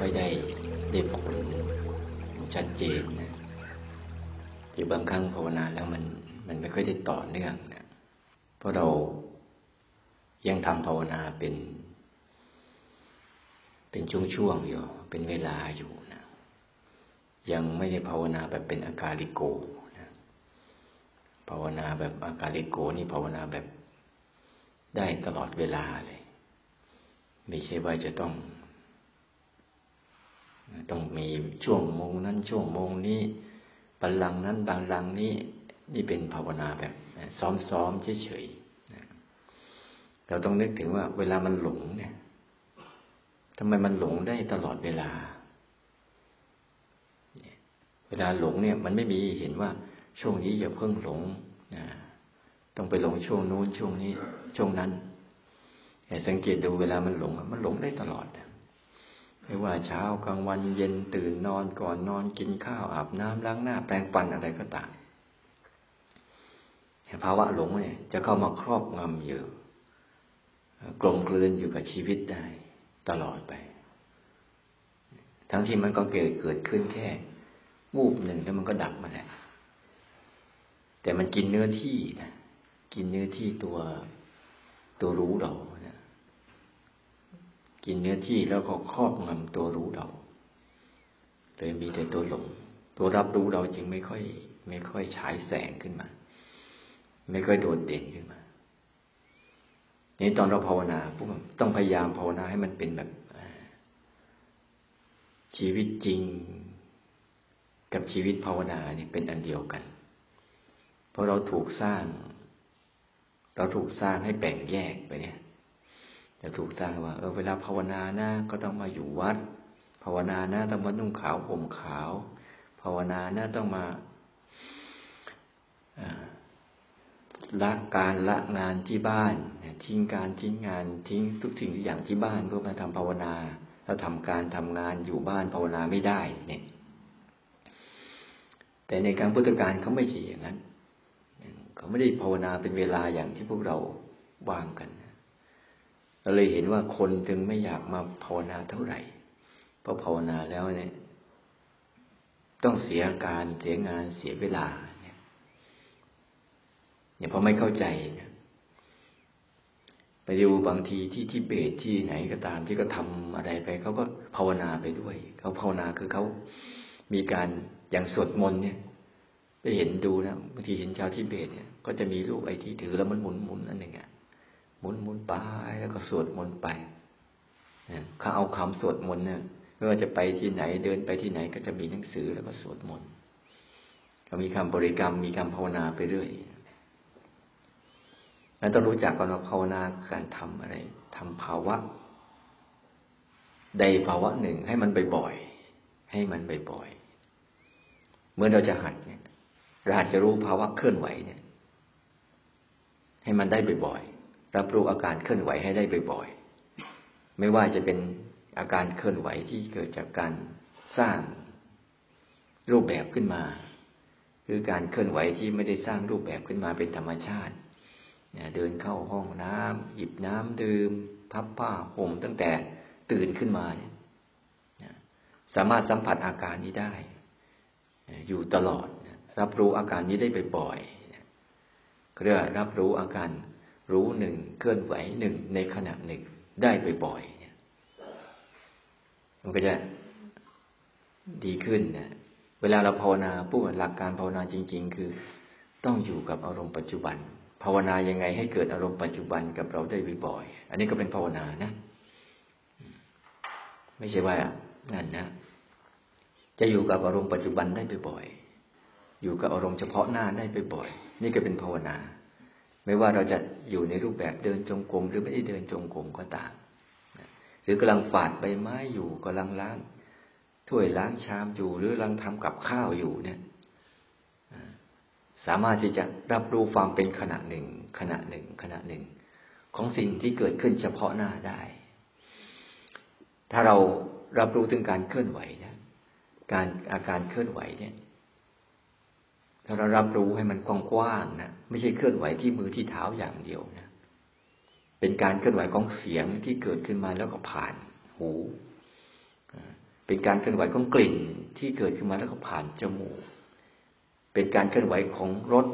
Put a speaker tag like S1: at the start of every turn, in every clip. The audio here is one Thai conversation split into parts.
S1: ค่อยได้ได้ผลชัดเจนนะหรือบางครั้งภาวนาแล้วมันมันไม่ค่อยได้ต่อเนื่องนะเพราะเรายังทำภาวนาเป็น เป็นช่วงๆอยู่ เป็นเวลาอยู่นะยังไม่ได้ภาวนาแบบเป็นอาการลิโกนะภาวนาแบบอาการลิโกนี่ภาวนาแบบได้ตลอดเวลาเลย ไม่ใช่ว่าจะต้อง ต้องมีช่วงโมงนั้นช่วงโมงนี้บัลลังนั้นบางลังนี้นี่เป็นภาวนาแบบซ้อมๆเฉยๆเราต้องนึกถึงว่า เวลามันหลงเนี่ยทำไมมันหลงได้ตลอดเวลา เวลาหลงเนี่ย มันไม่มีเห็นว่าช่วงนี้อย่าเพิ่งหลงนะต้องไปหลงช่วงนู้นช่วงนี้ ช่วงนั้นสังเกตดูเวลามันหลง มันหลงได้ตลอด ไม่ว่าเช้ากลางวันเย็นตื่นนอนก่อนนอนกินข้าวอาบน้ำล้างหน้า แปรงฟันอะไรก็ตามภาวะหลงเนี่ยจะเข้ามาครอบงำอยู่กลมกลืนอยู่กับชีวิตได้ตลอดไป ทั้งที่มันก็เกิดเกิดขึ้นแค่วูบหนึ่งแล้วมันก็ดับมาแหละแต่มันกินเนื้อที่นะกินเนื้อที่ตัวตัวรู้เรา กินเนื้อที่แล้วก็ครอบงำตัวรู้เราเลยมีแต่ตัวหลง ตัวรับรู้เราจึงไม่ค่อย ไม่ค่อยฉายแสงขึ้นมา ไม่ค่อยโดดเด่นขึ้นมานี่ตอนเราภาวนาพวกต้องพยายามภาวนาให้มันเป็นแบบชีวิตจริงกับชีวิตภาวนาเนี่ยเป็นอันเดียวกัน เพราะเราถูกสร้าง เราถูกสร้างให้แบ่งแยกไปเนี่ย จะถูกสร้างว่า เออเวลาภาวนานะก็ต้องมาอยู่วัด ภาวนานะต้องมานุ่งขาวห่มขาว ภาวนานะต้องมาละการละงานที่บ้านทิ้งการทิ้งงานทิ้งทุกสิ่งทุกอย่างที่บ้านเพื่อมาทำภาวนาเราทำการทำงานอยู่บ้านภาวนาไม่ได้ เนี่ย แต่ในการพุทธการเขาไม่ใช่อย่างนั้นเขาไม่ได้ภาวนาเป็นเวลาอย่างที่พวกเราวางกัน เราเลยเห็นว่าคนจึงไม่อยากมาภาวนาเท่าไหร่ เพราะภาวนาแล้วเนี่ย ต้องเสียการเสียงานเสียเวลาเนี่ยเนี่ยพราะไม่เข้าใจเนี่ยไปดูบางทีที่ที่เบตที่ไหนก็ตามที่ก็ทำอะไรไปเขาก็ภาวนาไปด้วยเขาภาวนาคือเขามีการอย่างสวดมนต์เนี่ยไปเห็นดูนะบางทีเห็นชาวทิเบตเนี่ย ก็จะมีรูปไอ้ที่ถือแล้วมันหมุนหมุนอันหนึ่งอะ หมุนหมุนไปแล้วก็สวดมนต์ไปเขาเอาคำสวดมนต์เนี่ยไม่ว่าจะไปที่ไหนเดินไปที่ไหนก็จะมีหนังสือแล้วก็สวดมนต์เขามีคำบริกรรมมีคำภาวนาไปเรื่อยนั้นต้องรู้จักก่อนว่าภาวนาการทำอะไรทำภาวะ ใดภาวะหนึ่งให้มันบ่อยๆให้มันบ่อยๆเมื่อเราจะหัดเนี่ยเราอาจจะรู้ภาวะเคลื่อนไหวเนี่ย ให้มันได้บ่อยๆ รับรู้อาการเคลื่อนไหวให้ได้บ่อยๆ ไม่ว่าจะเป็นอาการเคลื่อนไหวที่เกิดจากการสร้างรูปแบบขึ้นมาหรือการเคลื่อนไหวที่ไม่ได้สร้างรูปแบบขึ้นมาเป็นธรรมชาติเดินเข้าห้องน้ำหยิบน้ำดื่ม พับผ้าห่มตั้งแต่ตื่นขึ้นมาเนี่ยสามารถสัมผัสอาการนี้ได้ อยู่ตลอด รับรู้อาการนี้ได้บ่อยๆเรียกรับรู้อาการ รู้หนึ่งเคลื่อนไหวหนึ่งในขณะหนึ่งได้บ่อยๆมันก็จะดีขึ้นนะเวลาเราภาวนาปุ๊บหลักการภาวนาจริง ๆ คือ ต้องอยู่กับอารมณ์ปัจจุบัน ภาวนายังไงให้เกิดอารมณ์ปัจจุบันกับเราได้บ่อยๆอันนี้ก็เป็นภาวนานะ ไม่ใช่ว่านั่นนะจะอยู่กับอารมณ์ปัจจุบันได้บ่อยๆอยู่กับอารมณ์เฉพาะหน้าได้บ่อยๆนี่ก็เป็นภาวนา ไม่ว่าเราจะอยู่ในรูปแบบเดินจงกรมหรือไม่ได้เดินจงกรมก็ตามหรือกำลังฝาดใบไม้อยู่กำลังล้างถ้วยล้างชามอยู่ หรือกำลังทำกับข้าวอยู่เนี่ยสามารถที่จะรับรู้ความเป็นขณะหนึ่ง ขณะหนึ่ง ขณะหนึ่ง ของสิ่งที่เกิดขึ้นเฉพาะหน้าได้ ถ้าเรารับรู้ถึงการเคลื่อนไหวนะการอาการเคลื่อนไหวเนี่ย ถ้าเรารับรู้ให้มันกว้างๆนะไม่ใช่เคลื่อนไหวที่มือที่เท้าอย่างเดียวนะเป็นการเคลื่อนไหวของเสียงที่เกิดขึ้นมาแล้วก็ผ่านหูเป็นการเคลื่อนไหวของกลิ่นที่เกิดขึ้นมาแล้วก็ผ่านจมูก เป็นการเคลื่อนไหวของรส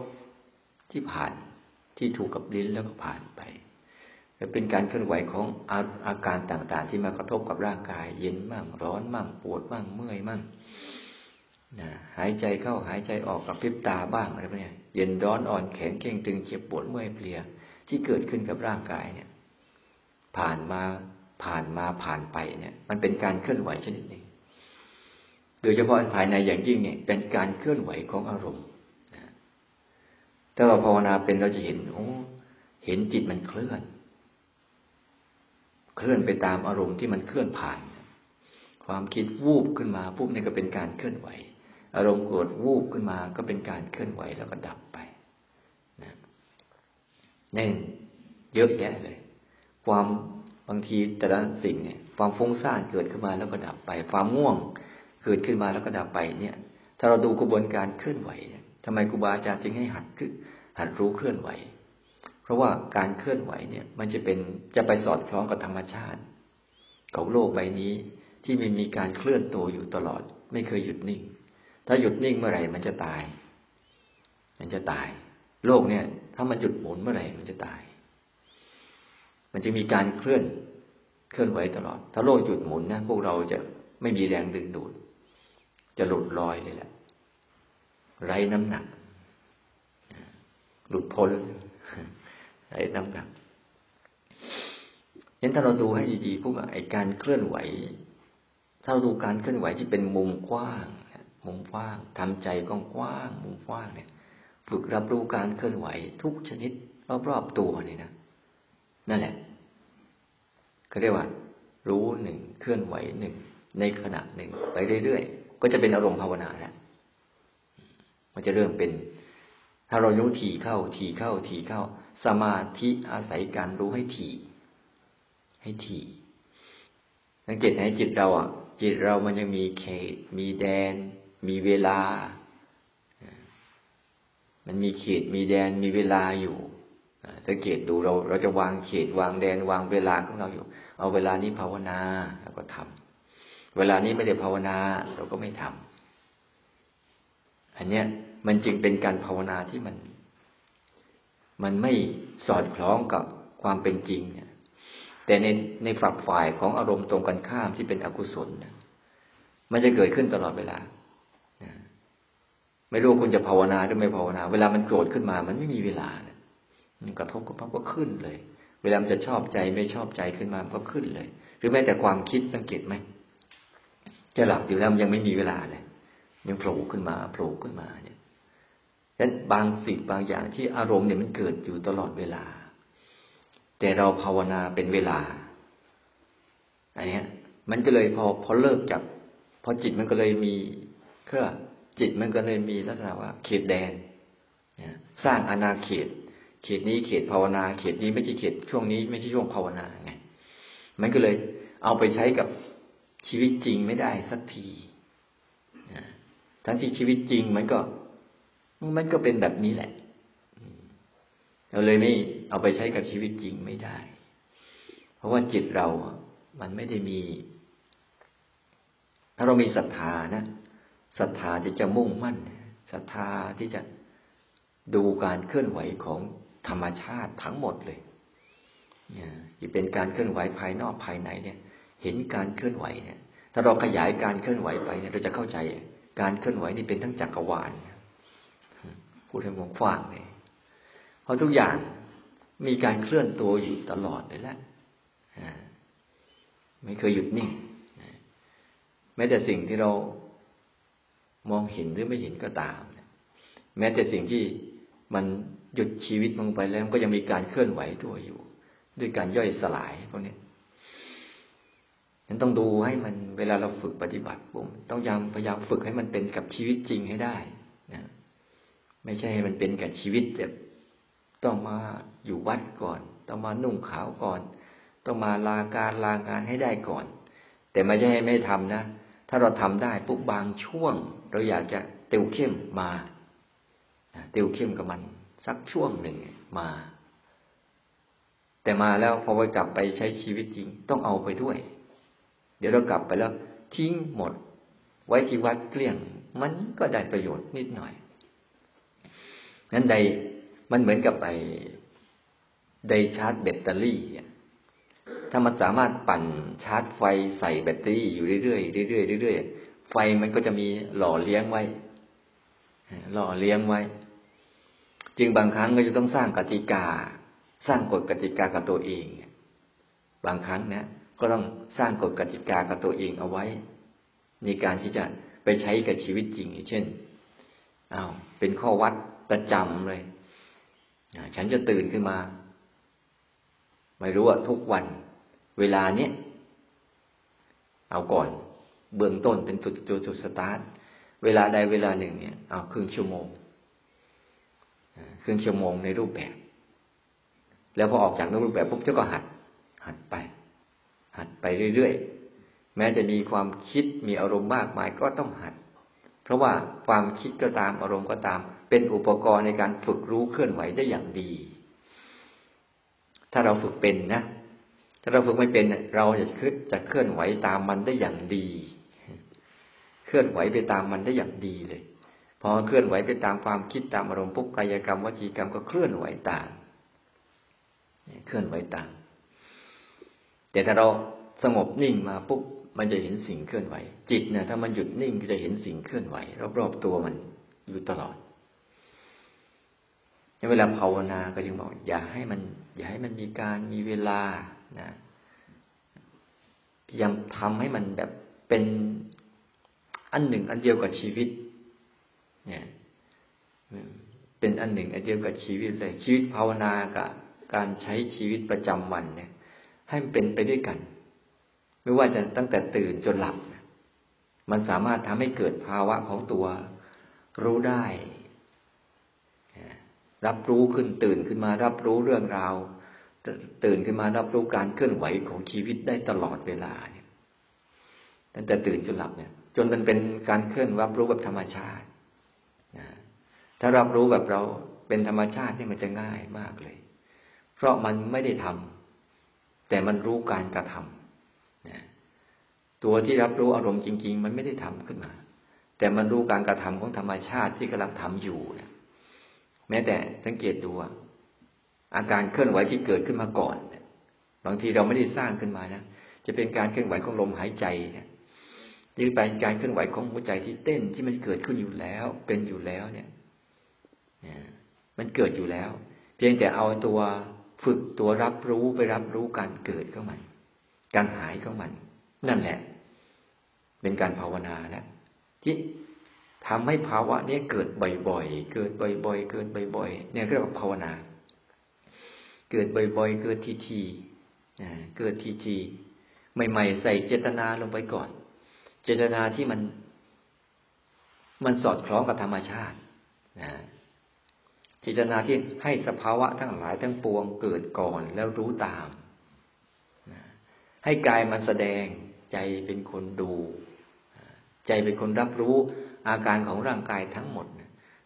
S1: ที่ผ่านที่ถูกกับลิ้นแล้วก็ผ่านไปและเป็นการเคลื่อนไหวของอาอาการต่าง ๆ ที่มากระทบกับร่างกาย เย็นมั่งร้อนมั่งปวดมั่งเมื่อยมั่ง นะหายใจเข้าหายใจออกกับพริบตาบ้างอะไรพวกนี้เย็นร้อนอ่อนแข็งเก่งตึงเจ็บปวดเมื่อยเพลียที่เกิดขึ้นกับร่างกายเนี่ย ผ่านมาผ่านมาผ่านไปเนี่ย มันเป็นการเคลื่อนไหวชนิดหนึ่งโดยเฉพาะภายในอย่างยิ่งเนี่ย เป็นการเคลื่อนไหวของอารมณ์ถ้าเราภาวนาเป็นเราจะเห็นโอ้เห็นจิตมันเคลื่อน เคลื่อนไปตามอารมณ์ที่มันเคลื่อนผ่าน ความคิดวูบขึ้นมาปุ๊บนี่ก็เป็นการเคลื่อนไหว อารมณ์โกรธวูบขึ้นมาก็เป็นการเคลื่อนไหวแล้วก็ดับไปนะนี่เยอะแยะเลย ความบางทีแต่ละสิ่งเนี่ย ความฟุ้งซ่านเกิดขึ้นมาแล้วก็ดับไป ความง่วงเกิดขึ้นมาแล้วก็ดับไปเนี่ย ถ้าเราดูกระบวนการเคลื่อนไหวทำไมครูบาอาจารย์จึงให้หัดขึ้นหัดรู้เคลื่อนไหว เพราะว่าการเคลื่อนไหวเนี่ย มันจะเป็นจะไปสอดคล้องกับธรรมชาติของโลกใบนี้ที่มันมีการเคลื่อนตัวอยู่ตลอด ไม่เคยหยุดนิ่ง ถ้าหยุดนิ่งเมื่อไหร่มันจะตาย มันจะตาย โลกเนี่ย ถ้ามันหยุดหมุนเมื่อไหร่มันจะตาย มันจะมีการเคลื่อนเคลื่อนไหวตลอด ถ้าโลกหยุดหมุนนะพวกเราจะไม่มีแรงดึงดูด จะหลุดลอยเลยแหละไร้น้ำหนัก หลุดพ้นไร้น้ำหนักเห็นถ้าเราดูให้ดีๆพวกไอ้การเคลื่อนไหว ถ้าเราดูการเคลื่อนไหวที่เป็นมุมกว้าง มุมกว้างทำใจกว้างมุมกว้างเนี่ย ฝึกรับรู้การเคลื่อนไหวทุกชนิดรอบๆตัวนี่นะนั่นแหละเขาเรียกว่า รู้หนึ่งเคลื่อนไหวหนึ่งในขณะหนึ่งไปเรื่อยๆก็จะเป็นอารมณ์ภาวนาแล้วมันจะเริ่มเป็น ถ้าเรารู้ถี่เข้าถี่เข้าถี่เข้า สมาธิอาศัยการรู้ให้ถี่ให้ถี่สังเกตให้จิตเราอะ จิตเรามันยังมีเขต มีแดน มีเวลา มันมีเขตมีแดนมีเวลาอยู่สังเกตดูเรา เราจะวางเขตวางแดนวางเวลาของเราอยู่ เอาเวลานี้ภาวนาเราก็ทำเวลานี้ไม่ได้ภาวนา เราก็ไม่ทำอันเนี้ยมันจึงเป็นการภาวนาที่มัน มันไม่สอดคล้องกับความเป็นจริงเนี่ยแต่ในในฝักฝ่ายของอารมณ์ตรงกันข้ามที่เป็นอกุศลมันจะเกิดขึ้นตลอดเวลา ไม่รู้คุณจะภาวนาหรือไม่ภาวนา เวลามันโกรธขึ้นมา มันไม่มีเวลามันกระทบกับพับก็ขึ้นเลย เวลามันจะชอบใจไม่ชอบใจขึ้นมามันก็ขึ้นเลย หรือแม้แต่ความคิดสังเกตไหมจะหลับอยู่แล้วมันยังไม่มีเวลาเลยยังโผล่ขึ้นมาโผล่ขึ้นมาเนี่ยฉะนั้นบางสิ่งบางอย่างที่อารมณ์เนี่ยมันเกิดอยู่ตลอดเวลา แต่เราภาวนาเป็นเวลาอันนี้มันก็เลยพอพอเลิกจับพอจิตมันก็เลยมีเครื่อ จิตมันก็เลยมีลักษณะว่า เขตแดนสร้างอาณาเขต เขตนี้เขตภาวนา เขตนี้ไม่ใช่เขตช่วงนี้ไม่ใช่ช่วงภาวนาไงมันก็เลยเอาไปใช้กับชีวิตจริงไม่ได้สักทีทั้งที่ชีวิตจริงมันก็ มันก็เป็นแบบนี้แหละเราเลยไม่เอาไปใช้กับชีวิตจริงไม่ได้ เพราะว่าจิตเรา มันไม่ได้มี ถ้าเรามีศรัทธานะ ศรัทธาที่จะมุ่งมั่นศรัทธาที่จะดูการเคลื่อนไหวของธรรมชาติทั้งหมดเลยเนี่ยที่เป็นการเคลื่อนไหวภายนอกภายในเนี่ย เห็นการเคลื่อนไหวเนี่ย ถ้าเราขยายการเคลื่อนไหวไปเนี่ยเราจะเข้าใจ การเคลื่อนไหวนี่เป็นทั้งจักรวาลพูดให้มองฟังเลยเพราะทุกอย่างมีการเคลื่อนตัวอยู่ตลอดเลยแหละไม่เคยหยุดนิ่งแม้แต่สิ่งที่เรา มองเห็นหรือไม่เห็นก็ตาม แม้แต่สิ่งที่มันหยุดชีวิตลงไปแล้วก็ยังมีการเคลื่อนไหวตัวอยู่ ด้วยการย่อยสลายพวกนี้นั้นต้องดูให้มันเวลาเราฝึกปฏิบัติผมต้องยามพยายามฝึกให้มันเป็นกับชีวิตจริงให้ได้นะไม่ใช่ให้มันเป็นกับชีวิตแบบ ต้องมาอยู่วัดก่อน ต้องมานุ่งขาวก่อน ต้องมาลาการลางานให้ได้ก่อน แต่ไม่ใช่ให้ไม่ทำนะถ้าเราทำได้ปุ๊บบางช่วง เราอยากจะเติวเข้มมาเติวเข้มกับมัน สักช่วงหนึ่งมา แต่มาแล้วพอไปกลับไปใช้ชีวิตจริงต้องเอาไปด้วย เดี๋ยวเรากลับไปแล้ว ทิ้งหมด ไว้ที่วัดเกลี้ยง มันก็ได้ประโยชน์นิดหน่อยนั้นใดมันเหมือนกับไอไดชาร์จแบตเตอรี่ถ้ามันสามารถปั่นชาร์จไฟใส่แบตเตอรี่อยู่เรื่อยๆเรื่อยๆเรื่อยๆ ไฟมันก็จะมีหล่อเลี้ยงไว้ หล่อเลี้ยงไว้ จึงบางครั้งก็จะต้องสร้างกติกา สร้างกฎกติกากับตัวเอง บางครั้งเนี่ยก็ต้องสร้างกฎกติกากับตัวเองเอาไว้ ในการที่จะไปใช้กับชีวิตจริง เช่นอา้าวเป็นข้อวัดประจำเลยฉันจะตื่นขึ้นมา ไม่รู้ว่าทุกวัน เวลาเนี้ยเอาก่อน เบื้องต้นเป็นจุดจุดจุดสตาร์ทเวลาใดเวลาหนึ่งเนี่ยเอาครึ่งชั่วโมงครึ่งชั่วโมงในรูปแบบ แล้วพอออกจากนรูปแบบปุ๊บเจ้าก็หัด หัดไป หัดไปเรื่อยๆแม้จะมีความคิดมีอารมณ์มากมายก็ต้องหัด เพราะว่าความคิดก็ตามอารมณ์ก็ตาม เป็นอุปกรณ์ในการฝึกรู้เคลื่อนไหวได้อย่างดี ถ้าเราฝึกเป็นนะถ้าเราฝึกไม่เป็นเราจะจะเคลื่อนไหวตามมันได้อย่างดี เคลื่อนไหวไปตามมันได้อย่างดีเลย พอเคลื่อนไหวไปตามความคิดตามอารมณ์ปุ๊บกายกรรมวจีกรรมก็เคลื่อนไหวตามเคลื่อนไหวตาม แต่ถ้าเราสงบนิ่งมาปุ๊บมันจะเห็นสิ่งเคลื่อนไหว จิตเนี่ยถ้ามันหยุดนิ่งก็จะเห็นสิ่งเคลื่อนไหว รอบๆตัวมันอยู่ตลอดเวลาภาวนาก็ยังบอก อย่าให้มัน อย่าให้มันมีการมีเวลานะพยายามทำให้มันแบบเป็น อันหนึ่งอันเดียวกับชีวิต เนี่ยเป็นอันหนึ่งอันเดียวกับชีวิตเลย ชีวิตภาวนากับการใช้ชีวิตประจำวันเนี่ย ให้มันเป็นไปด้วยกัน ไม่ว่าจะตั้งแต่ตื่นจนหลับ มันสามารถทำให้เกิดภาวะของตัว รู้ได้ รับรู้ขึ้นตื่นขึ้นมารับรู้เรื่องราว ตื่นขึ้นมารับรู้การเคลื่อนไหวของชีวิตได้ตลอดเวลาเนี่ยตั้งแต่ตื่นจนหลับเนี่ย จนมันเป็นการเคลื่อนรับรู้แบบธรรมชาตินะถ้ารับรู้แบบเราเป็นธรรมชาตินี่มันจะง่ายมากเลย เพราะมันไม่ได้ทำแต่มันรู้การกระทำนะตัวที่รับรู้อารมณ์จริง ๆ มันไม่ได้ทำขึ้นมา แต่มันรู้การกระทำของธรรมชาติที่กำลังทำอยู่นะแม้แต่สังเกตดูอาการเคลื่อนไหวที่เกิดขึ้นมาก่อนบางทีเราไม่ได้สร้างขึ้นมานะจะเป็นการเคลื่อนไหวของลมหายใจเนี่ย หรือเป็นการเคลื่อนไหวของหัวใจที่เต้นที่มันเกิดขึ้นอยู่แล้ว เป็นอยู่แล้วเนี่ยมันเกิดอยู่แล้ว เพียงแต่เอาตัวฝึกตัวรับรู้ไปรับรู้การเกิดของมัน การหายของมัน นั่นแหละ เป็นการภาวนาแล้วที่ทำให้ภาวะนี้เกิดบ่อยๆ เกิดบ่อยๆ เกิดบ่อยๆ เนี่ยเรียกว่าภาวนา เกิดบ่อยๆ เกิดทีๆเกิดทีๆใหม่ๆ ใส่เจตนาลงไปก่อน เจตนาที่มัน มันสอดคล้องกับธรรมชาตินะเจตนาที่ให้สภาวะทั้งหลายทั้งปวงเกิดก่อนแล้วรู้ตามนะให้กายมันแสดงใจเป็นคนดู ใจเป็นคนรับรู้อาการของร่างกายทั้งหมด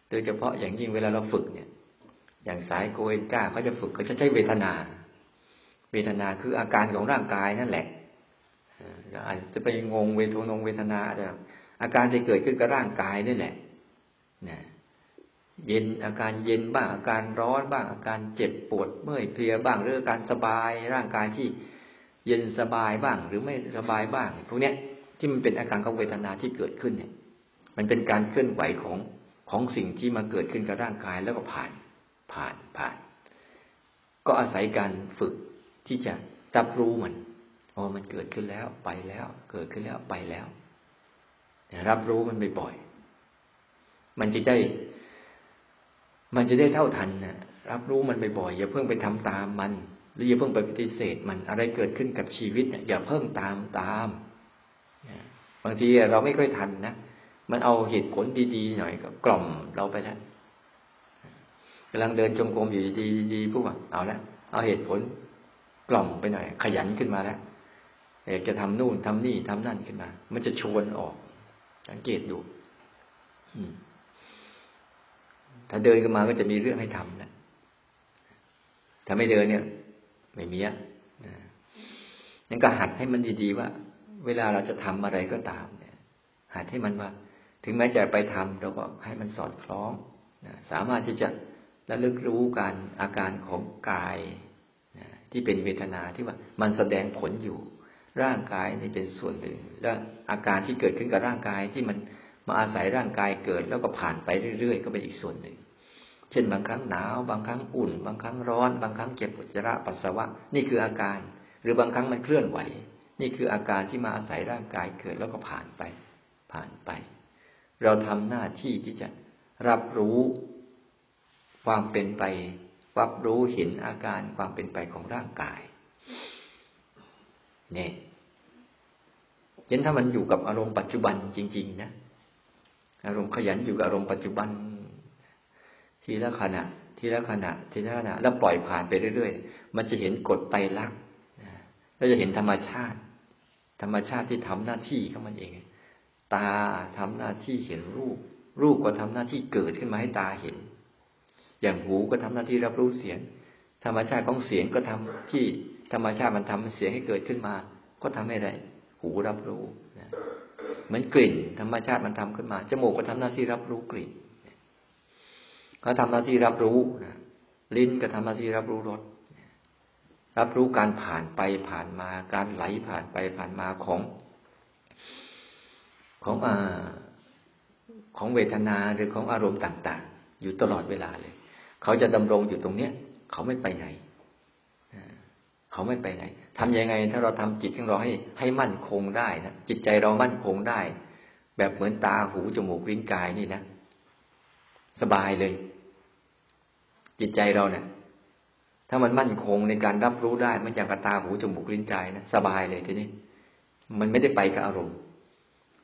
S1: โดยเฉพาะอย่างยิ่งเวลาเราฝึกเนี่ย อย่างสายโกเอนก้าเขาจะฝึกเขาจะใช้เวทนา เวทนาคืออาการของร่างกายนั่นแหละ อาจจะไปงงเวทนงเวทนาอะไรอาการที่เกิดขึ้นกับร่างกายนี่แหละนะเย็นอาการเย็นบ้างอาการร้อนบ้างอาการเจ็บปวดเมื่อยเพลียบ้างหรืออาการสบายร่างกายที่เย็นสบายบ้าง หรือไม่สบายบ้างพวกเนี้ยที่มันเป็นอาการของเวทนาที่เกิดขึ้นเนี่ย มันเป็นการเคลื่อนไหวของของสิ่งที่มาเกิดขึ้นกับร่างกายแล้วก็ผ่าน ผ่านผ่าน ก็อาศัยการฝึกที่จะรับรู้มัน อ๋อมันเกิดขึ้นแล้วไปแล้ว เกิดขึ้นแล้วไปแล้ว รับรู้มันบ่อยๆมันจะได้ มันจะได้เท่าทันนะรับรู้มันบ่อยๆอย่าเพิ่งไปทำตามมันหรืออย่าเพิ่งไปปฏิเสธ มันอะไรเกิดขึ้นกับชีวิตเนี่ยอย่าเพิ่งตามตามบางทีเราไม่ค่อยทันนะมันเอาเหตุผลดีๆหน่อยก็กล่อมเราไปแล้วกำลังเดินจงกรมอยู่ดีๆพวกเอาละเอาเหตุผลกล่อมไปหน่อยขยันขึ้นมาแล้ว อยากจะทำนู่นทำนี่ทำนั่นขึ้นมา มันจะชวนออก สังเกตดูถ้าเดินขึ้นมาก็จะมีเรื่องให้ทำนะถ้าไม่เดินเนี่ย ไม่มีอะนั่นก็หัดให้มันดีๆว่า เวลาเราจะทำอะไรก็ตาม เนี่ย หัดให้มันว่า ถึงแม้จะไปทำเราก็ให้มันสอดคล้องนะสามารถที่จะระลึกรู้การอาการของกายนะที่เป็นเวทนาที่ว่ามันแสดงผลอยู่ ร่างกายนี่เป็นส่วนหนึ่ง แล้วอาการที่เกิดขึ้นกับร่างกายที่มันมาอาศัยร่างกายเกิดแล้วก็ผ่านไปเรื่อยๆ ก็เป็นอีกส่วนหนึ่ง เช่นบางครั้งหนาว บางครั้งอุ่น บางครั้งร้อน บางครั้งเจ็บอุจจาระปัสสาวะ นี่คืออาการ หรือบางครั้งมันเคลื่อนไหว นี่คืออาการที่มาอาศัยร่างกายเกิดแล้วก็ผ่านไป ผ่านไป เราทำหน้าที่ที่จะรับรู้ความเป็นไปรับรู้เห็นอาการความเป็นไปของร่างกาย เนี่ยเห็นถ้ามันอยู่กับอารมณ์ปัจจุบันจริง ๆ นะอารมณ์ขยันอยู่กับอารมณ์ปัจจุบัน ทีละขณะ ทีละขณะ ทีละขณะ แล้วปล่อยผ่านไปเรื่อยๆ มันจะเห็นกฎไตรลักษณ์แล้วจะเห็นธรรมชาติ ธรรมชาติที่ทำหน้าที่ของมันเอง ตาทำหน้าที่เห็นรูป รูปก็ทำหน้าที่เกิดขึ้นมาให้ตาเห็น อย่างหูก็ทำหน้าที่รับรู้เสียง ธรรมชาติของเสียงก็ทำที่ ธรรมชาติมันทำเสียงให้เกิดขึ้นมา ก็ทำให้ไรหูรับรู้นะเหมือนกลิ่น ธรรมชาติมันทำขึ้นมา จมูกก็ทำหน้าที่รับรู้กลิ่นก็ทำหน้าที่รับรู้นะลิ้นก็ทำหน้าที่รับรู้รสรับรู้การผ่านไปผ่านมา การไหลผ่านไปผ่านมาของ ของอ่าของเวทนาหรือของอารมณ์ต่าง ๆ อยู่ตลอดเวลาเลย เขาจะดำรงอยู่ตรงเนี้ย เขาไม่ไปไหน เขาไม่ไปไหนทำยังไง ถ้าเราทำจิตของเราให้ให้มั่นคงได้นะจิตใจเรามั่นคงได้ แบบเหมือนตาหูจมูกลิ้นกายนี่นะสบายเลย จิตใจเราเนะี่ยถ้ามันมั่นคงในการรับรู้ได้ มันอย่างกระตาหูจมูกลิ้นกายนะสบายเลยทีนี้ มันไม่ได้ไปกับอารมณ์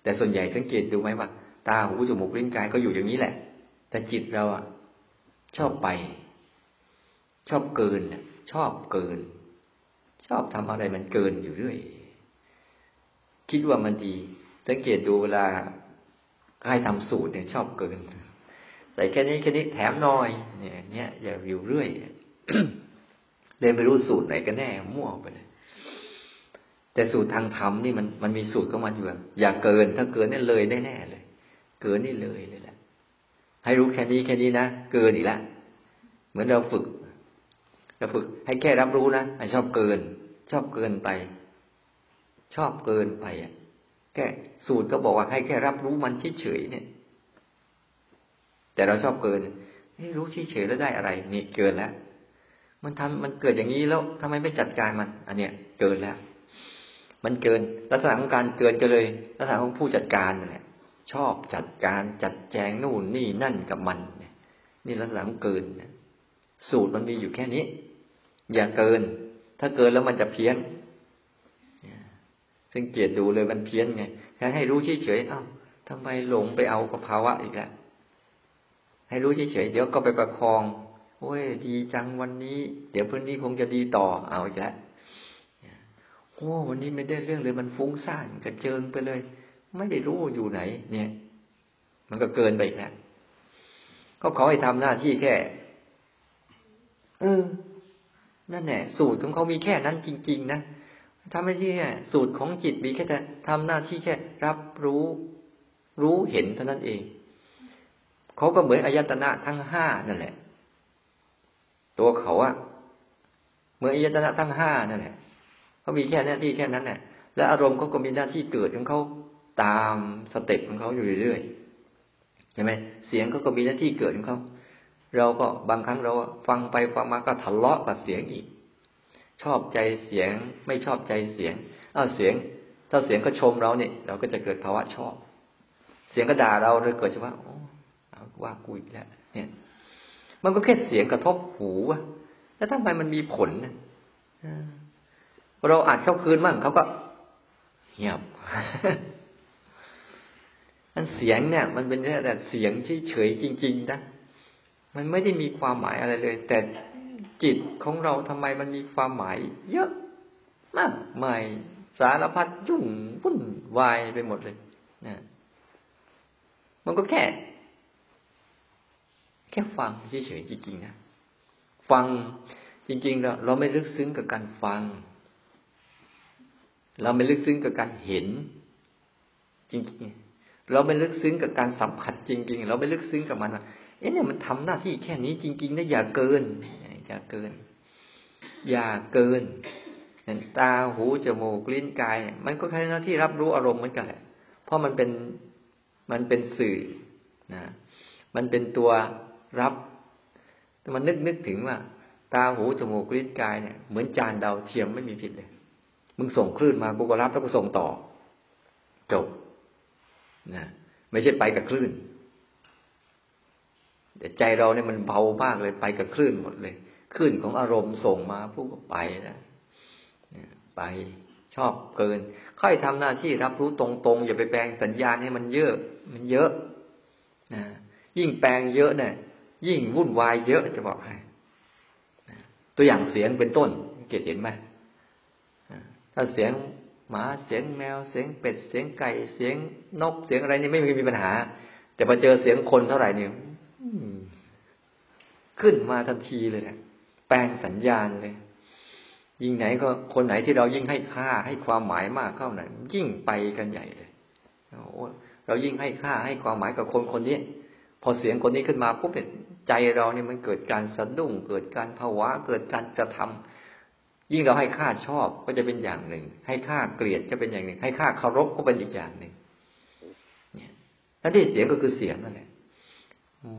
S1: แต่ส่วนใหญ่สังเกตดูไหมว่า ตาหูจมูกลิ้นกายก็อยู่อย่างนี้แหละ แต่จิตเราอะชอบไป ชอบเกินชอบเกิน ชอบทำอะไรมันเกินอยู่เรื่อยคิดว่ามันดี สังเกตดูเวลาให้ทำสูตรเนี่ยชอบเกินใส่แค่นี้แค่นี้แถมน้อย เนี่ยเนี่ยอย่าวิวเรื่อยเรียนไม่รู้สูตรไหนกันแน่มั่วไปเลยแต่สูตรทางธรรมนี่มันมันมีสูตรของมันอยู่อย่าเกิน ถ้าเกินนี่เลยแน่เลย เกินนี่เลยเลยแหละให้รู้แค่นี้แค่นี้นะเกินอีกล้วเหมือนเราฝึก เราฝึกให้แค่รับรู้นะไม่ชอบเกิน ชอบเกินไป ชอบเกินไปอะแค่สูตรก็บอกว่าให้แค่รับรู้มันเฉยๆเนี่ย แต่เราชอบเกินให้รู้เฉยๆแล้วได้อะไรนี่เกินแล้วมันทำมันเกิดอย่างนี้แล้วทำไมไม่จัดการมัน อันเนี้ยเกินแล้ว มันเกินลักษณะของการเกินก็เลย ลักษณะของผู้จัดการนั่นแหละชอบจัดการจัดแจงนู่นนี่นั่นกับมันนี่ลักษณะของเกินสูตรมันมีอยู่แค่นี้ อย่าเกิน ถ้าเกินแล้วมันจะเพี้ยนสังเกตดูเลยมันเพี้ยนไงแค่ให้รู้เฉยๆเอ้าทำไมหลงไปเอากับภาวะอีกแล้วให้รู้เฉยๆเดี๋ยวก็ไปประคองโอ้ยดีจังวันนี้ เดี๋ยวพื้นนี้คงจะดีต่อเอาอีกแล้วโอ้วันนี้ไม่ได้เรื่องเลยมันฟุ้งซ่านกระเจิงไปเลย ไม่ได้รู้อยู่ไหน เนี่ย มันก็เกินไปอีกแล้วก็ขอให้ทำหน้าที่แค่ เออ นั่นแหละสูตรของเขามีแค่นั้นจริง ๆ นะทำหน้าที่แค่สูตรของจิตมีแค่แต่ทำหน้าที่แค่รับรู้ รู้เห็นเท่านั้นเอง เขาก็เหมือนอายตนะทั้งห้านั่นแหละ ตัวเขาอะเหมือนอายตนะทั้งห้านั่นแหละเขามีแค่หน้าที่แค่นั้นแหละและอารมณ์เขาก็มีหน้าที่เกิดของเขาตามสเต็ปของเขาอยู่เรื่อยๆใช่ไหมเสียงเขาก็มีหน้าที่เกิดของเขา เราก็บางครั้งเราฟังไปฟังมาก็ทะเลาะกับเสียงอีก ชอบใจเสียงไม่ชอบใจเสียงเอาเสียง ถ้าเสียงก็ชมเราเนี่ย เราก็จะเกิดภาวะชอบ เสียงก็ด่าเราเลยเกิดจะว่าโอ้ว่ากูอีกแล้วเนี่ย มันก็แค่เสียงกระทบหูอะแล้วทำไมมันมีผลนะเราอาจเข้าคืนมั่งเขาก็เงียบมันเสียงเนี่ย มันเป็นแค่แต่เสียงเฉยๆจริงๆนะ มันไม่ได้มีความหมายอะไรเลย แต่จิตของเราทำไมมันมีความหมาย เยอะมากมายสารพัดยุ่งวุ่นวายไปหมดเลยนะมันก็แค่ แค่ฟังเฉยๆจริงๆนะฟังจริงๆเราเราไม่ลึกซึ้งกับการฟัง เราไม่ลึกซึ้งกับการเห็น จริงๆ เราไม่ลึกซึ้งกับการสัมผัสจริง ๆ เราไม่ลึกซึ้งกับมัน เอ๊ะเนี่ยมันทำหน้าที่แค่นี้จริงๆนะอย่าเกิน อย่าเกิน อย่าเกินตาหูจมูกลิ้นกายมันก็แค่หน้าที่รับรู้อารมณ์เหมือนกันแหละเพราะมันเป็นมันเป็นสื่อนะมันเป็นตัวรับแต่มันนึกนึกถึงว่า ตาหูจมูกลิ้นกายเนี่ยเหมือนจานดาวเทียมไม่มีผิดเลย มึงส่งคลื่นมากูก็รับแล้วก็ส่งต่อ จบนะไม่ใช่ไปกับคลื่น แต่ใจเราเนี่ยมันเบามากเลยไปกับคลื่นหมดเลยคลื่นของอารมณ์ส่งมาผู้ก็ไปนะไปชอบเกิน ค่อยทำหน้าที่รับรู้ตรงๆ อย่าไปแปลงสัญญาณให้มันเยอะ มันเยอะนะยิ่งแปลงเยอะเนี่ยยิ่งวุ่นวายเยอะจะบอกให้ตัวอย่างเสียงเป็นต้น เกตเห็นไหมถ้าเสียงหมาเสียงแมวเสียงเป็ดเสียงไก่เสียงนกเสียงอะไรนี่ไม่มีปัญหา แต่พอเจอเสียงคนเท่าไหร่นี่ ขึ้นมาทันทีเลยนะแปลงสัญญาณเลย ยิ่งไหนก็คนไหนที่เรายิ่งให้ค่าให้ความหมายมากเข้าไหนยิ่งไปกันใหญ่เลยเรายิ่งให้ค่าให้ความหมายกับคนคนนี้พอเสียงคนนี้ขึ้นมาปุ๊บเนี่ยใจเราเนี่ยมันเกิดการสะดุ้ง เกิดการภาวะ เกิดการกระทำยิ่งเราให้ค่าชอบก็จะเป็นอย่างหนึ่ง ให้ค่าเกลียดก็เป็นอย่างหนึ่ง ให้ค่าเคารพก็เป็นอีกอย่างหนึ่งเนี่ยนั่นที่เสียงก็คือเสียงนั่นแหละ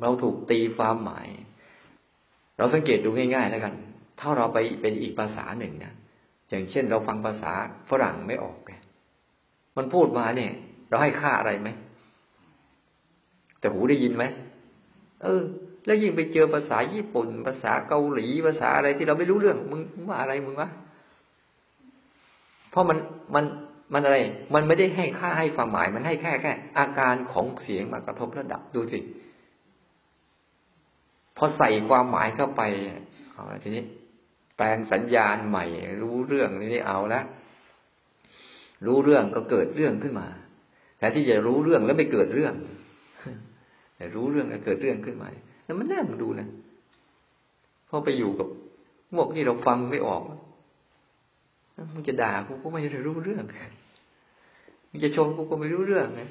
S1: เราถูกตีความหมาย เราสังเกตดูง่ายๆแล้วกัน ถ้าเราไปเป็นอีกภาษาหนึ่งนะอย่างเช่น เราฟังภาษาฝรั่งไม่ออกเลยมันพูดมาเนี่ย เราให้ค่าอะไรไหมแต่หูได้ยินไหมเออ แล้วยิ่งไปเจอภาษาญี่ปุ่น ภาษาเกาหลีภาษาอะไรที่เราไม่รู้เรื่อง มึงว่าอะไรมึงวะเพราะมันมันมันอะไร มันไม่ได้ให้ค่าให้ความหมาย มันให้แค่แค่ อาการของเสียงมากระทบระดับดูสิ พอใส่ความหมายเข้าไปเอาละทีนี้ แปลงสัญญาณใหม่ รู้เรื่องนี่เอาละรู้เรื่องก็เกิดเรื่องขึ้นมาแต่ที่จะรู้เรื่องแล้วไม่เกิดเรื่องแต่รู้เรื่องแล้วเกิดเรื่องขึ้นมาแล้วมันน่ามึงดูนะพอไปอยู่กับพวกที่เราฟังไม่ออกมึงจะด่ากูก็ไม่รู้เรื่องมึงจะชมกูก็ไม่รู้เรื่องนะ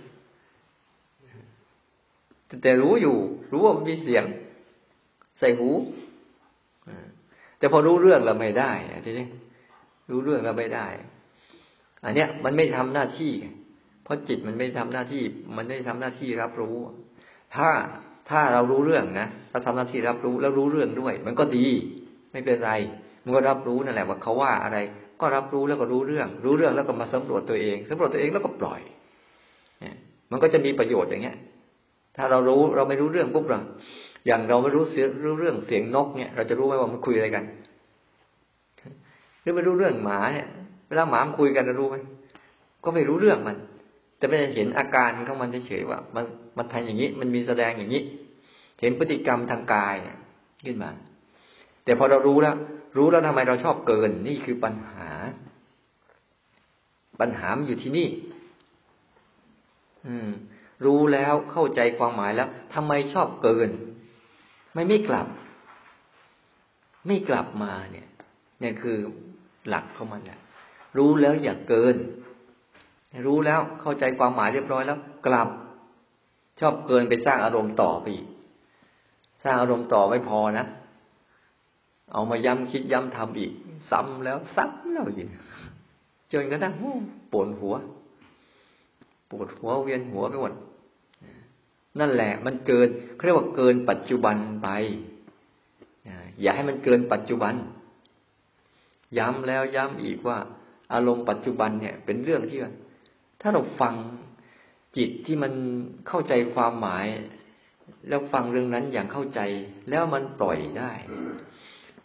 S1: แต่รู้อยู่ รู้ว่ามันมีเสียง ใส่หูแต่พอรู้เรื่องเราไม่ได้ทีนี้รู้เรื่องเราไม่ได้ อันเนี้ยมันไม่ทำหน้าที่ เพราะจิตมันไม่ทำหน้าที่ มันไม่ทำหน้าที่รับรู้ ถ้าถ้าเรารู้เรื่องนะเราทำหน้าที่รับรู้แล้วรู้เรื่องด้วย มันก็ดี ไม่เป็นไร มันก็รับรู้นั่นแหละว่าเขาว่าอะไร ก็รับรู้แล้วก็รู้เรื่อง รู้เรื่องแล้วก็มาสำรวจตัวเองสำรวจตัวเองแล้วก็ปล่อยเนี่ยมันก็จะมีประโยชน์อย่างเงี้ย ถ้าเรารู้เราไม่รู้เรื่องปุ๊บเรา อย่างเราไม่รู้เสียรู้เรื่องเสียงนกเนี่ย เราจะรู้ไหมว่ามันคุยอะไรกัน หรือไม่รู้เรื่องหมาเนี่ยเวลาหมาคุยกันเรารู้ไหมก็ไม่รู้เรื่องมัน แต่ไม่เห็นอาการของมันเฉยๆว่า มันมันทำอย่างนี้ มันมีแสดงอย่างนี้ เห็นพฤติกรรมทางกายขึ้นมา แต่พอเรารู้แล้ว รู้แล้วทำไมเราชอบเกิน นี่คือปัญหา ปัญหามันอยู่ที่นี่ อืม รู้แล้วเข้าใจความหมายแล้วทำไมชอบเกิน ไม่ไม่กลับ ไม่กลับมาเนี่ย เนี่ยคือหลักของมันแหละรู้แล้วอย่าเกิน รู้แล้วเข้าใจความหมายเรียบร้อยแล้ว กลับ ชอบเกินไปสร้างอารมณ์ต่อไปอีกสร้างอารมณ์ต่อไม่พอนะเอามาย้ำคิดย้ำทำอีก ซ้ำแล้วซ้ำแล้วอีกจนกระทั่งปวดหัว ปวดหัวเวียนหัวไปหมด นั่นแหละ มันเกินเขาเรียกว่าเกินปัจจุบันไปอย่าให้มันเกินปัจจุบัน ย้ำแล้วย้ำอีกว่า อารมณ์ปัจจุบันเนี่ย เป็นเรื่องที่ถ้าเราฟังจิตที่มันเข้าใจความหมาย แล้วฟังเรื่องนั้นอย่างเข้าใจ แล้วมันปล่อยได้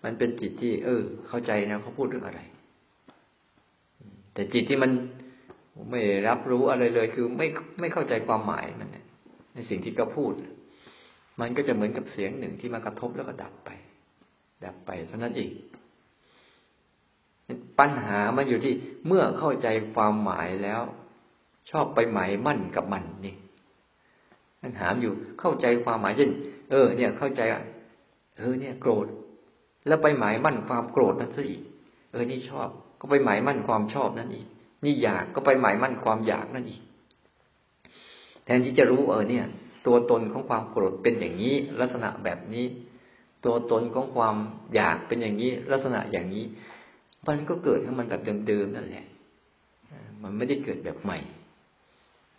S1: มันเป็นจิตที่ เออ เข้าใจนะเขาพูดเรื่องอะไร แต่จิตที่มันไม่รับรู้อะไรเลย คือไม่ไม่เข้าใจความหมายมัน ในสิ่งที่เขาพูด มันก็จะเหมือนกับเสียงหนึ่งที่มากระทบแล้วก็ดับไป ดับไปเท่านั้นเองปัญหามันอยู่ที่เมื่อเข้าใจความหมายแล้ว ชอบไปหมายมั่นกับมันนี่ปัญหาอยู่เข้าใจความหมายเช่นเออ เนี่ยเข้าใจอะเออเนี่ยโกรธ แล้วไปหมายมั่นความโกรธนั้นซะอีกเออนี่ชอบ ก็ไปหมายมั่นความชอบนั้นอีก นี่อยากก็ไปหมายมั่นความอยากนั่นอีก แทนที่จะรู้เออเนี่ย ตัวตนของความโกรธเป็นอย่างนี้ ลักษณะแบบนี้ ตัวตนของความอยากเป็นอย่างนี้ ลักษณะอย่างนี้ มันก็เกิดขึ้นมันแบบเดิมๆนั่นแหละมันไม่ได้เกิดแบบใหม่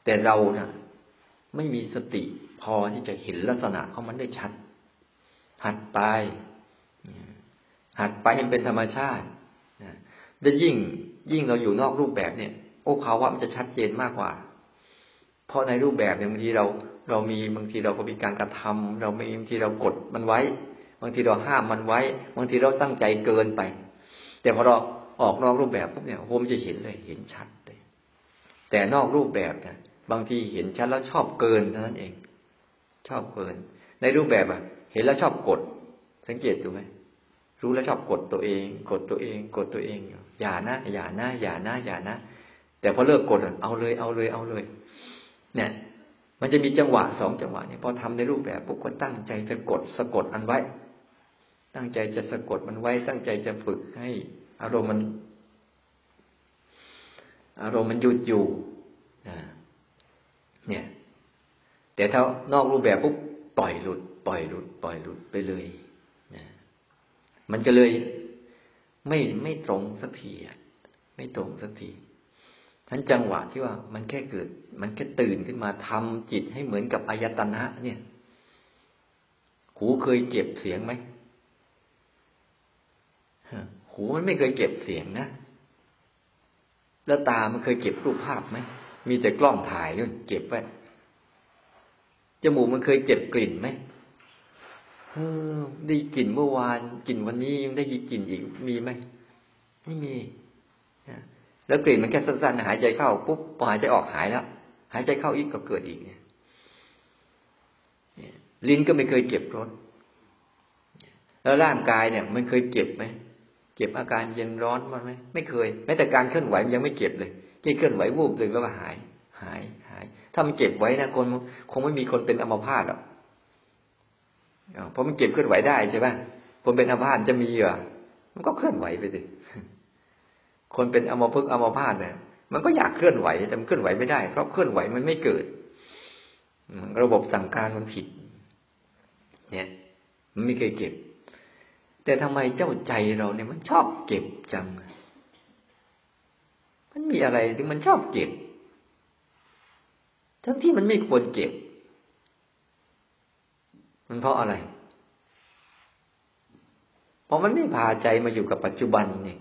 S1: แต่เรานะ่ะ ไม่มีสติพอที่จะเห็นลักษณะของมันได้ชัด หัดไป หัดไปให้เป็นธรรมชาติและยิ่งยิ่งเราอยู่นอกรูปแบบเนี่ย โอ้ภาวะมันจะชัดเจนมากกว่า เพราะในรูปแบบเนี่ยบางทีเราเรามีบางทีเราก็มีการกระทำเราไม่บางทีเรากดมันไว้ บางทีเราห้ามมันไว้ บางทีเราตั้งใจเกินไป แต่พอเราออกนอกรูปแบบปุ๊บเนี่ยโฮมจะเห็นเลยเห็นชัดเลย แต่นอกรูปแบบเนี่ยบางทีเห็นชัดแล้วชอบเกินเท่านั้นเอง ชอบเกิน ในรูปแบบอะเห็นแล้วชอบกด สังเกตดูไหมรู้แล้วชอบกดตัวเอง กดตัวเอง กดตัวเองอย่านะอย่านะอย่านะอย่านะ แต่พอเลิกกดเอาเลยเอาเลยเอาเลย เนี่ย มันจะมีจังหวะสองจังหวะเนี่ยพอทำในรูปแบบปุ๊บก็ตั้งใจจะกดสะกดอันไว้ ตั้งใจจะสะกดมันไว้ ตั้งใจจะฝึกให้ อารมณ์มัน อารมณ์มันหยุดอยู่เนี่ย แต่ถ้านอกรูปแบบปุ๊บปล่อยหลุด ปล่อยหลุด ปล่อยหลุดไปเลยนะมันก็เลย ไม่ไม่ตรงสักทีอะไม่ตรงสักที ทั้นจังหวะที่ว่ามันแค่เกิด มันแค่ตื่นขึ้นมาทำจิตให้เหมือนกับอายตนะ เนี่ย หูเคยเก็บเสียงไหมหูมันไม่เคยเก็บเสียงนะแล้วตามันเคยเก็บรูปภาพไหมมีแต่กล้องถ่ายนู่นเก็บไว้จมูกมันเคยเก็บกลิ่นไหมเออได้กลิ่นเมื่อวานกลิ่นวันนี้ยังได้ยินกลิ่นอีกมีไหมไม่มี แล้วกลิ่นมันแค่สั้นๆหายใจเข้าปุ๊บพอหายใจออกหายแล้ว หายใจเข้าอีกก็เกิดอีกเนี่ยลิ้นก็ไม่เคยเก็บรสแล้วร่างกายเนี่ยมันเคยเก็บไหมเก็บอาการเย็นร้อนมันไหมไม่เคยแม้แต่การเคลื่อนไหวมันยังไม่เก็บเลยแค่เคลื่อนไหววูบหนึ่งแล้วก็หาย หายหาย ถ้ามันเก็บไว้นะคนคงไม่มีคนเป็นอัมพาตหรอกเพราะมันเก็บเคลื่อนไหวได้ใช่ไหมคนเป็นอัมพาตจะมีเหรอมันก็เคลื่อนไหวไปสิ คนเป็นอมพฤกอมพาตเนี่ยมันก็อยากเคลื่อนไหวแต่มันเคลื่อนไหวไม่ได้ เพราะเคลื่อนไหวมันไม่เกิด ระบบสั่งการมันผิด เนี่ย มันไม่เคยเก็บ แต่ทำไมเจ้าใจเราเนี่ยมันชอบเก็บจัง มันมีอะไรที่มันชอบเก็บ ทั้งที่มันไม่ควรเก็บ มันเพราะอะไร เพราะมันไม่พาใจมาอยู่กับปัจจุบันนี่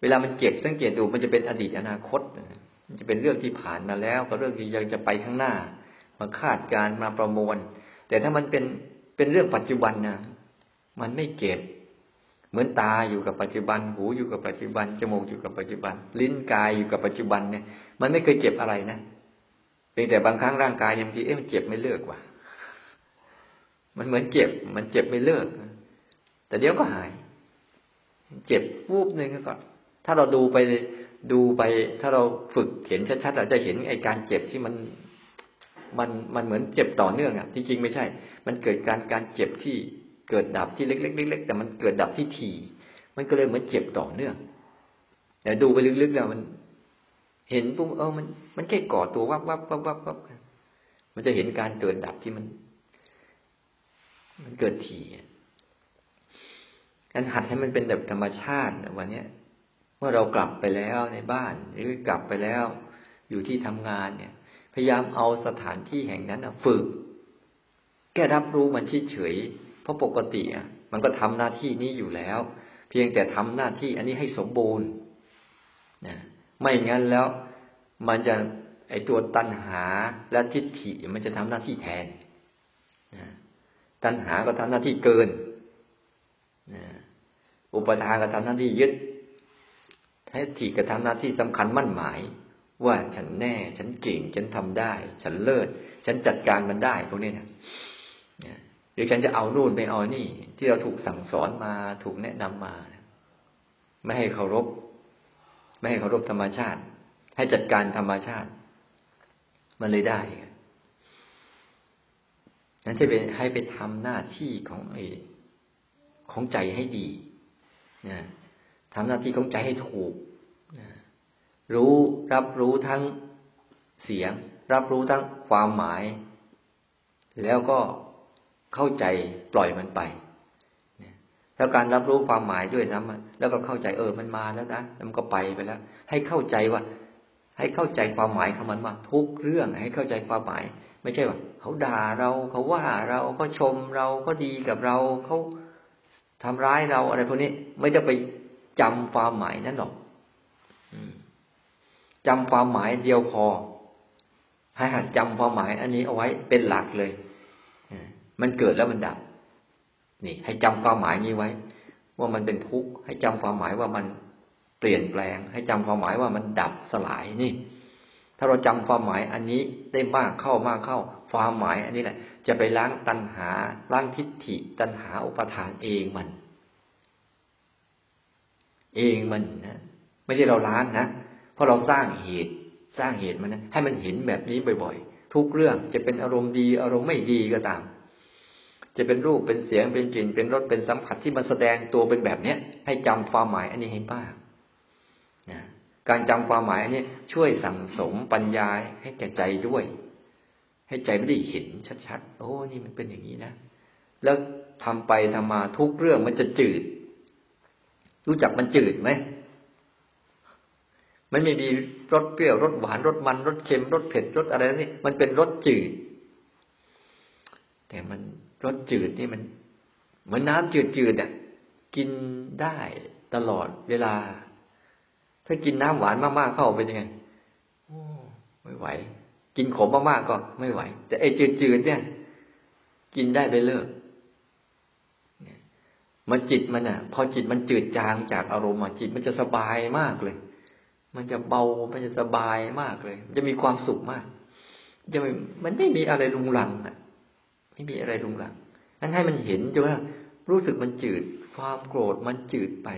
S1: เวลามันเก็บสังเกตดูมันจะเป็นอดีตอนาคต มันจะเป็นเรื่องที่ผ่านมาแล้วกับเรื่องที่ยังจะไปข้างหน้ามาคาดการมาประมวล แต่ถ้ามันเป็นเป็นเรื่องปัจจุบันนะมันไม่เก็บ เหมือนตาอยู่กับปัจจุบัน หูอยู่กับปัจจุบันจมูกอยู่กับปัจจุบัน ลิ้นกายอยู่กับปัจจุบันเนี่ย มันไม่เคยเก็บอะไรนะเพียงแต่บางครั้งร่างกายยังทีเอ๊ะมันเจ็บไม่เลิกว่ะมันเหมือนเจ็บ มันเจ็บไม่เลิกแต่เดี๋ยวก็หาย เจ็บวูบหนึ่งก็ ถ้าเราดูไปดูไป ถ้าเราฝึกเห็นชัดๆเราจะเห็นไอ้การเจ็บที่มันมันมันเหมือนเจ็บต่อเนื่องอะที่จริงไม่ใช่ มันเกิดการการเจ็บที่เกิดดับที่เล็กๆเล็กๆแต่มันเกิดดับที่ทีมันก็เลยเหมือนเจ็บต่อเนื่องแต่ดูไปลึกๆแล้วมัน เห็นปุ๊บเออมันมันแค่ก่อตัววับวับวับวับวับมันจะเห็นการเกิดดับที่มัน มันเกิดถี่การหัดให้มันเป็นแบบธรรมชาติวันนี้ เมื่อเรากลับไปแล้วในบ้านหรือกลับไปแล้ว อยู่ที่ทำงานเนี่ย พยายามเอาสถานที่แห่งนั้นฝึกแก้รับรู้มันเฉยเพราะปกติอะมันก็ทำหน้าที่นี้อยู่แล้ว เพียงแต่ทำหน้าที่อันนี้ให้สมบูรณ์นะไม่งั้นแล้วมันจะไอตัวตัณหาและทิฏฐิมันจะทำหน้าที่แทนนะตัณหาก็ทำหน้าที่เกินนะอุปทานก็ทำหน้าที่ยึด แท้ที่ก็ทำหน้าที่สำคัญมั่นหมาย ว่าฉันแน่ ฉันเก่ง ฉันทำได้ ฉันเลิศ ฉันจัดการมันได้พวกนี้นะหรือฉันจะเอานู่นไปเอานี่ ที่เราถูกสั่งสอนมาถูกแนะนำมา ไม่ให้เคารพ ไม่ให้เคารพธรรมชาติ ให้จัดการธรรมชาติ มันเลยได้นั้นจะเป็นให้ไปทำหน้าที่ของไอของใจให้ดีนะ ทำหน้าที่ของใจให้ถูก รู้รับรู้ทั้งเสียง รับรู้ทั้งความหมาย แล้วก็เข้าใจปล่อยมันไปแล้วการรับรู้ความหมายด้วยนะแล้วก็เข้าใจเออมันมาแล้วนะมันก็ไปไปแล้ว ให้เข้าใจว่า ให้เข้าใจความหมายของมันว่าทุกเรื่องให้เข้าใจความหมาย ไม่ใช่ว่าเขาด่าเราเขาว่าเราเขาชมเราเขาดีกับเราเขาทำร้ายเราอะไรพวกนี้ ไม่ได้ไป จำความหมายนั้นหรอกจำความหมายเดียวพอ ให้หัดจำความหมาย อันนี้เอาไว้เป็นหลักเลยมันเกิดแล้วมันดับ นี่ ให้จำความหมายนี้ไว้ ว่ามันเป็นทุกข์ให้จำความหมายว่ามันเปลี่ยนแปลง ให้จำความหมายว่ามันดับสลายนี่ ถ้าเราจำความหมายอันนี้ได้มากเข้ามากเข้า ความหมายอันนี้แหละ จะไปล้างตัณหาล้างทิฏฐิ ตัณหาอุปทานเองมัน เองมันนะไม่ใช่เราล้างนะเพราะเราสร้างเหตุสร้างเหตุมันนะให้มันเห็นแบบนี้บ่อย ๆ ทุกเรื่องจะเป็นอารมณ์ดี อารมณ์ไม่ดีก็ตาม จะเป็นรูปเป็นเสียงเป็นกลิ่นเป็นรสเป็นสัมผัสที่มันแสดงตัวเป็นแบบเนี้ย ให้จำความหมายอันนี้ให้บ้างนะการจำความหมายอันนี้ช่วยสั่งสมปัญญาให้แก่ใจด้วย ให้ใจไม่ได้เห็นชัดๆโอ้นี่มันเป็นอย่างนี้นะแล้วทำไปทำมาทุกเรื่องมันจะจืด รู้จักมันจืดไหมมันไม่มีรสเปรี้ยวรสหวานรสมันรสเค็มรสเผ็ดรสอะไรนี่มันเป็นรสจืด แต่มันรสจืดนี่มัน เหมือนน้ำจืดๆอะกินได้ตลอดเวลา ถ้ากินน้ำหวานมากๆเข้าไปยังไงโอ้ไม่ไหว กินขมมากๆก็ไม่ไหว แต่ไอ้จืดๆเนี่ย กินได้ไปเลิก มันจิตมันอะ พอจิตมันจืดจางจากอารมณ์จิตมันจะสบายมากเลย มันจะเบา มันจะสบายมากเลย จะมีความสุขมาก จะม,มันไม่มีอะไรลุงหลังอะ ไม่มีอะไรรุงรังนั้นให้มันเห็นจนว่ารู้สึกมันจืด ความโกรธมันจืดไป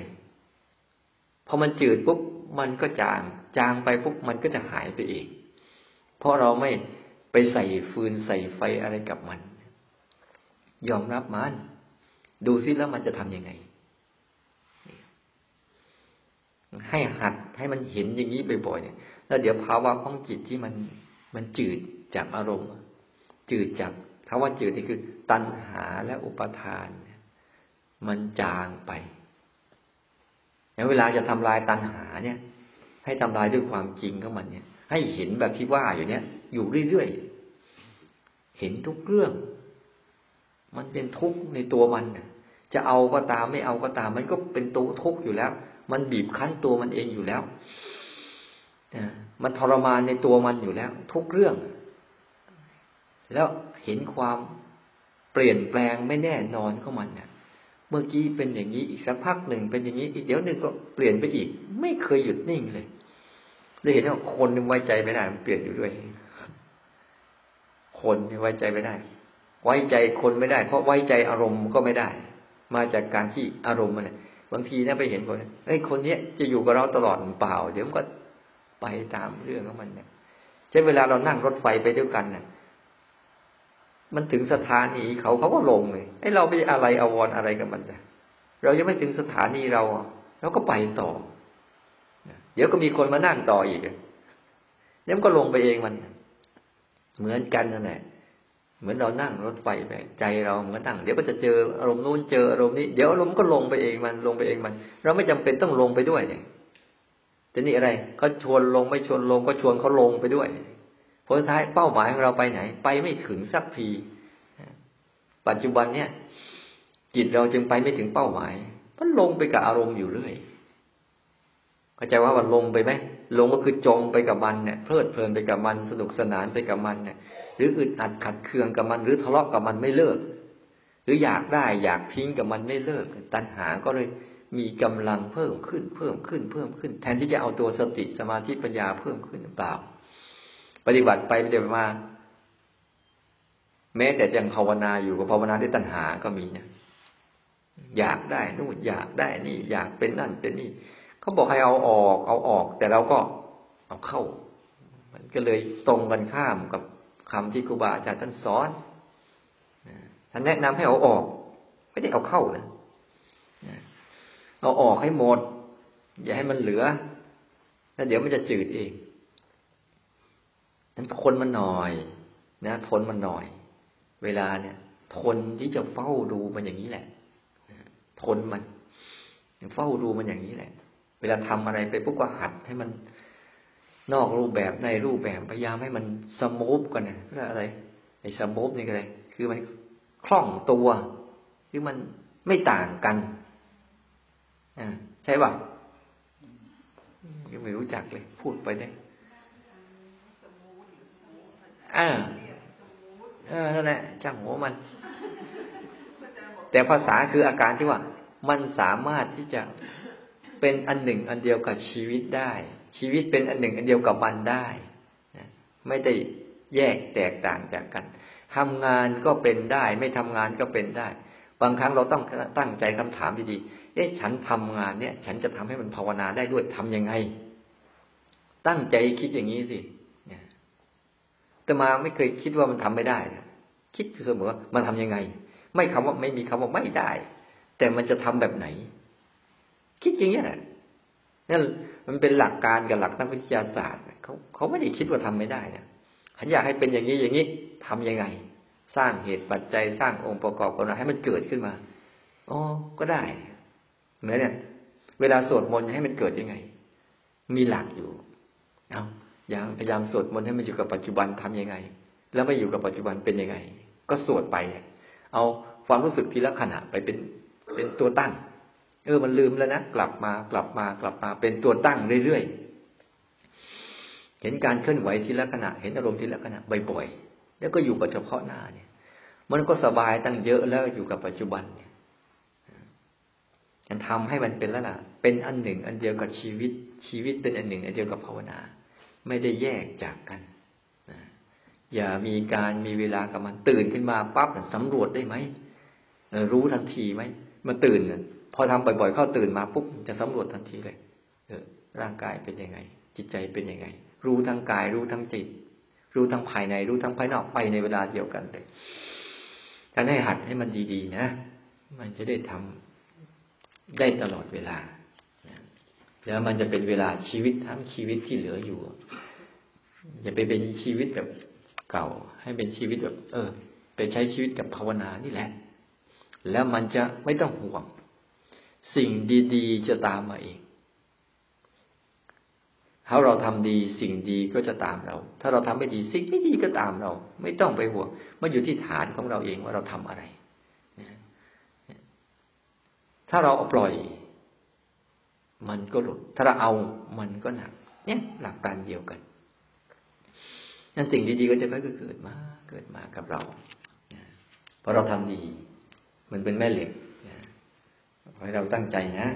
S1: พอมันจืดปุ๊บมันก็จาง จางไปปุ๊บมันก็จะหายไปเอง เพราะเราไม่ไปใส่ฟืนใส่ไฟอะไรกับมัน ยอมรับมัน ดูซิแล้วมันจะทํำยังไง ให้หัดให้มันเห็นอย่างนี้บ่อยๆเนี่ย แล้วเดี๋ยวภาวะของจิตที่มันมันจืดจากอารมณ์ จืดจากคำว่าจืดนี่คือ ตัณหาและอุปทาน มันจางไปอย่างเวลาจะทำลายตัณหาเนี่ย ให้ทำลายด้วยความจริงของมันเนี่ย ให้เห็นแบบที่ว่าอยู่เนี่ย อยู่เรื่อยๆ เห็นทุกเรื่อง มันเป็นทุกข์ในตัวมัน จะเอาก็ตามไม่เอาก็ตาม มันก็เป็นตัวทุกข์อยู่แล้ว มันบีบคั้นตัวมันเองอยู่แล้วมันทรมานในตัวมันอยู่แล้ว ทุกเรื่อง แล้วเห็นความเปลี่ยนแปลงไม่แน่นอนของมันเนี่ยเมื่อกี้เป็นอย่างนี้อีกสักพักหนึ่งเป็นอย่างนี้อีกเดี๋ยวหนึ่งก็เปลี่ยนไปอีก ไม่เคยหยุดนิ่งเลยเลยเห็นว่าคนไว้ใจไม่ได้มันเปลี่ยนอยู่ด้วย คนไว้ใจไม่ได้ ไว้ใจคนไม่ได้ เพราะไว้ใจอารมณ์ก็ไม่ได้ มาจากการที่อารมณ์มันบางทีนะไปเห็นคนไอ้คนเนี้ยจะอยู่กับเราตลอดเปล่า เดี๋ยวมันก็ไปตามเรื่องของมันเนี่ยใช้เวลาเรานั่งรถไฟไปด้วยกันเนี่ยมันถึงสถานีเขาเขาก็ลงเลยไอ้เราไปอะไรอววรอะไรกับมันจ้ะเรายังไม่ถึงสถานีเราเราก็ไปต่อเดี๋ยวก็มีคนมานั่งต่ออีกเดี๋ยวมันก็ลงไปเองมัน เหมือนกันนั่นแหละ เหมือนเรานั่งรถไฟไปใจเราเหมือนนั่งเดี๋ยวก็จะเจออารมณ์นู้นเจออารมณ์นี้เดี๋ยวอารมณ์ก็ลงไปเองมันลงไปเองมัน เราไม่จำเป็นต้องลงไปด้วยเนี่ยแต่นี่อะไรเขาชวนลงไม่ชวนลงก็ชวนเขาลงไปด้วยผลท้ายเป้าหมายของเราไปไหน ไปไม่ถึงสักทีปัจจุบันเนี่ย จิตเราจึงไปไม่ถึงเป้าหมายมันลงไปกับอารมณ์อยู่เรื่อยเข้าใจว่ามันลงไปไหมลงก็คือจมไปกับมันเนี่ยเพลิดเพลินไปกับมันสนุกสนานไปกับมันเนี่ย หรืออึดอัดขัดเคืองกับมัน หรือทะเลาะกับมันไม่เลิก หรืออยากได้อยากทิ้งกับมันไม่เลิก ตัณหาก็เลยมีกำลังเพิ่มขึ้น เพิ่มขึ้น เพิ่มขึ้น แทนที่จะเอาตัวสติสมาธิปัญญาเพิ่มขึ้นหรือเปล่า ปฏิบัติไปปฏิบัติมา แม้แต่ยังภาวนาอยู่กับภาวนาด้วยตัณหาก็มีนะอยากได้นู่นอยากได้นี่ อยากเป็นนั่นเป็นนี่เขาบอกให้เอาออก เอาออก แต่เราก็เอาเข้า มันก็เลยตรงกันข้ามกับ คำที่ครูบาอาจารย์ท่านสอนท่านแนะนำให้เอาออก ไม่ได้เอาเข้านะเอาออกให้หมด อย่าให้มันเหลือแล้วเดี๋ยวมันจะจืดเองนั้นทนมันหน่อย นะทนมันหน่อย เวลาเนี่ย ทนที่จะเฝ้าดูมันอย่างนี้แหละทนมันเฝ้าดูมันอย่างนี้แหละ เวลาทำอะไรไปปุ๊บก็หัดให้มัน นอกรูปแบบในรูปแบบพยายามให้มันสมูฟกันนะเรียกอะไรไอ้สมูฟนี่ก็เลยคือมันคล่องตัวคือมันไม่ต่างกันอ่าใช่ป่ะยังไม่รู้จักเลย พูดไปได้อ่าเออนั่นแหละจ้างหัวมัน แต่ภาษาคืออาการที่ว่า มันสามารถที่จะเป็นอันหนึ่งอันเดียวกับชีวิตได้ ชีวิตเป็นอันหนึ่งอันเดียวกับมันได้ไม่ได้แยกแตกต่างจากกันทำงานก็เป็นได้ ไม่ทำงานก็เป็นได้ บางครั้งเราต้องตั้งใจคำถามดีๆเอ๊ะฉันทำงานเนี่ย ฉันจะทำให้มันภาวนาได้ด้วยทํำยังไง ตั้งใจคิดอย่างนี้สิแต่มาไม่เคยคิดว่ามันทำไม่ได้คิดเสมอว่ามันทํำยังไง ไม่คำว่าไม่มีคำว่าไม่ได้ แต่มันจะทำแบบไหน คิดอย่างนี้แหละ นั่นมันเป็นหลักการกับหลักทางวิทยาศาสตร์เขาเขาไม่ได้คิดว่าทำไม่ได้นะฉันอยากให้เป็นอย่างนี้อย่างนี้ทํำยังไง สร้างเหตุปัจจัยสร้างองค์ประกอบกันให้มันเกิดขึ้นมาอ๋อก็ได้เหมือนเนี่ยเวลาสวดมนต์ให้มันเกิดยังไง มีหลักอยู่เอาอย่าพยายามสวดมนต์ให้มันอยู่กับปัจจุบันทํำยังไง แล้วไม่อยู่กับปัจจุบันเป็นยังไง ก็สวดไป เอาความรู้สึกทีละขณะไปเป็นเป็นตัวตั้ง เออมันลืมแล้วนะกลับมากลับมากลับมา เป็นตัวตั้งเรื่อยๆเห็นการเคลื่อนไหวทีละขณะ เห็นอารมณ์ทีละขณะบ่อยๆแล้วก็อยู่กับเฉพาะหน้าเนี่ย มันก็สบายตั้งเยอะแล้วอยู่กับปัจจุบันเนี่ยฉันทำให้มันเป็นแล้วล่ะ เป็นอันหนึ่ง อันเดียวกับชีวิต ชีวิตเป็นอันหนึ่ง อันเดียวกับภาวนา ไม่ได้แยกจากกันอย่ามีการมีเวลากับมันตื่นขึ้นมาปั๊บสำรวจได้ไหมรู้ทันทีไหมมาตื่น พอทำบ่อยๆเข้าตื่นมาปุ๊บจะสำรวจทันทีเลย เออ ร่างกายเป็นยังไง จิตใจเป็นยังไง รู้ทั้งกาย รู้ทั้งจิต รู้ทั้งภายใน รู้ทั้งภายนอกไปในเวลาเดียวกันเลยถ้าให้หัดให้มันดีๆนะ มันจะได้ทำได้ตลอดเวลาแล้วมันจะเป็นเวลาชีวิตทั้งชีวิตที่เหลืออยู่อย่าไปเป็นชีวิตแบบเก่า ให้เป็นชีวิตแบบ เออ ไปใช้ชีวิตกับภาวนานี่แหละ แล้วมันจะไม่ต้องห่วง สิ่งดีๆจะตามมาเองถ้าเราทำดีสิ่งดีก็จะตามเรา ถ้าเราทำไม่ดีสิ่งไม่ดีก็ตามเรา ไม่ต้องไปห่วงมันอยู่ที่ฐานของเราเองว่าเราทำอะไร ถ้าเราเอาปล่อย มันก็หลุด ถ้าเราเอามันก็หนัก เนี่ยหลักการเดียวกันนั่นสิ่งดีๆก็จะค่อยๆเกิดมา เกิดมากับเราพอเราทำดี มันเป็นแม่เหล็ก เราตั้งใจนะ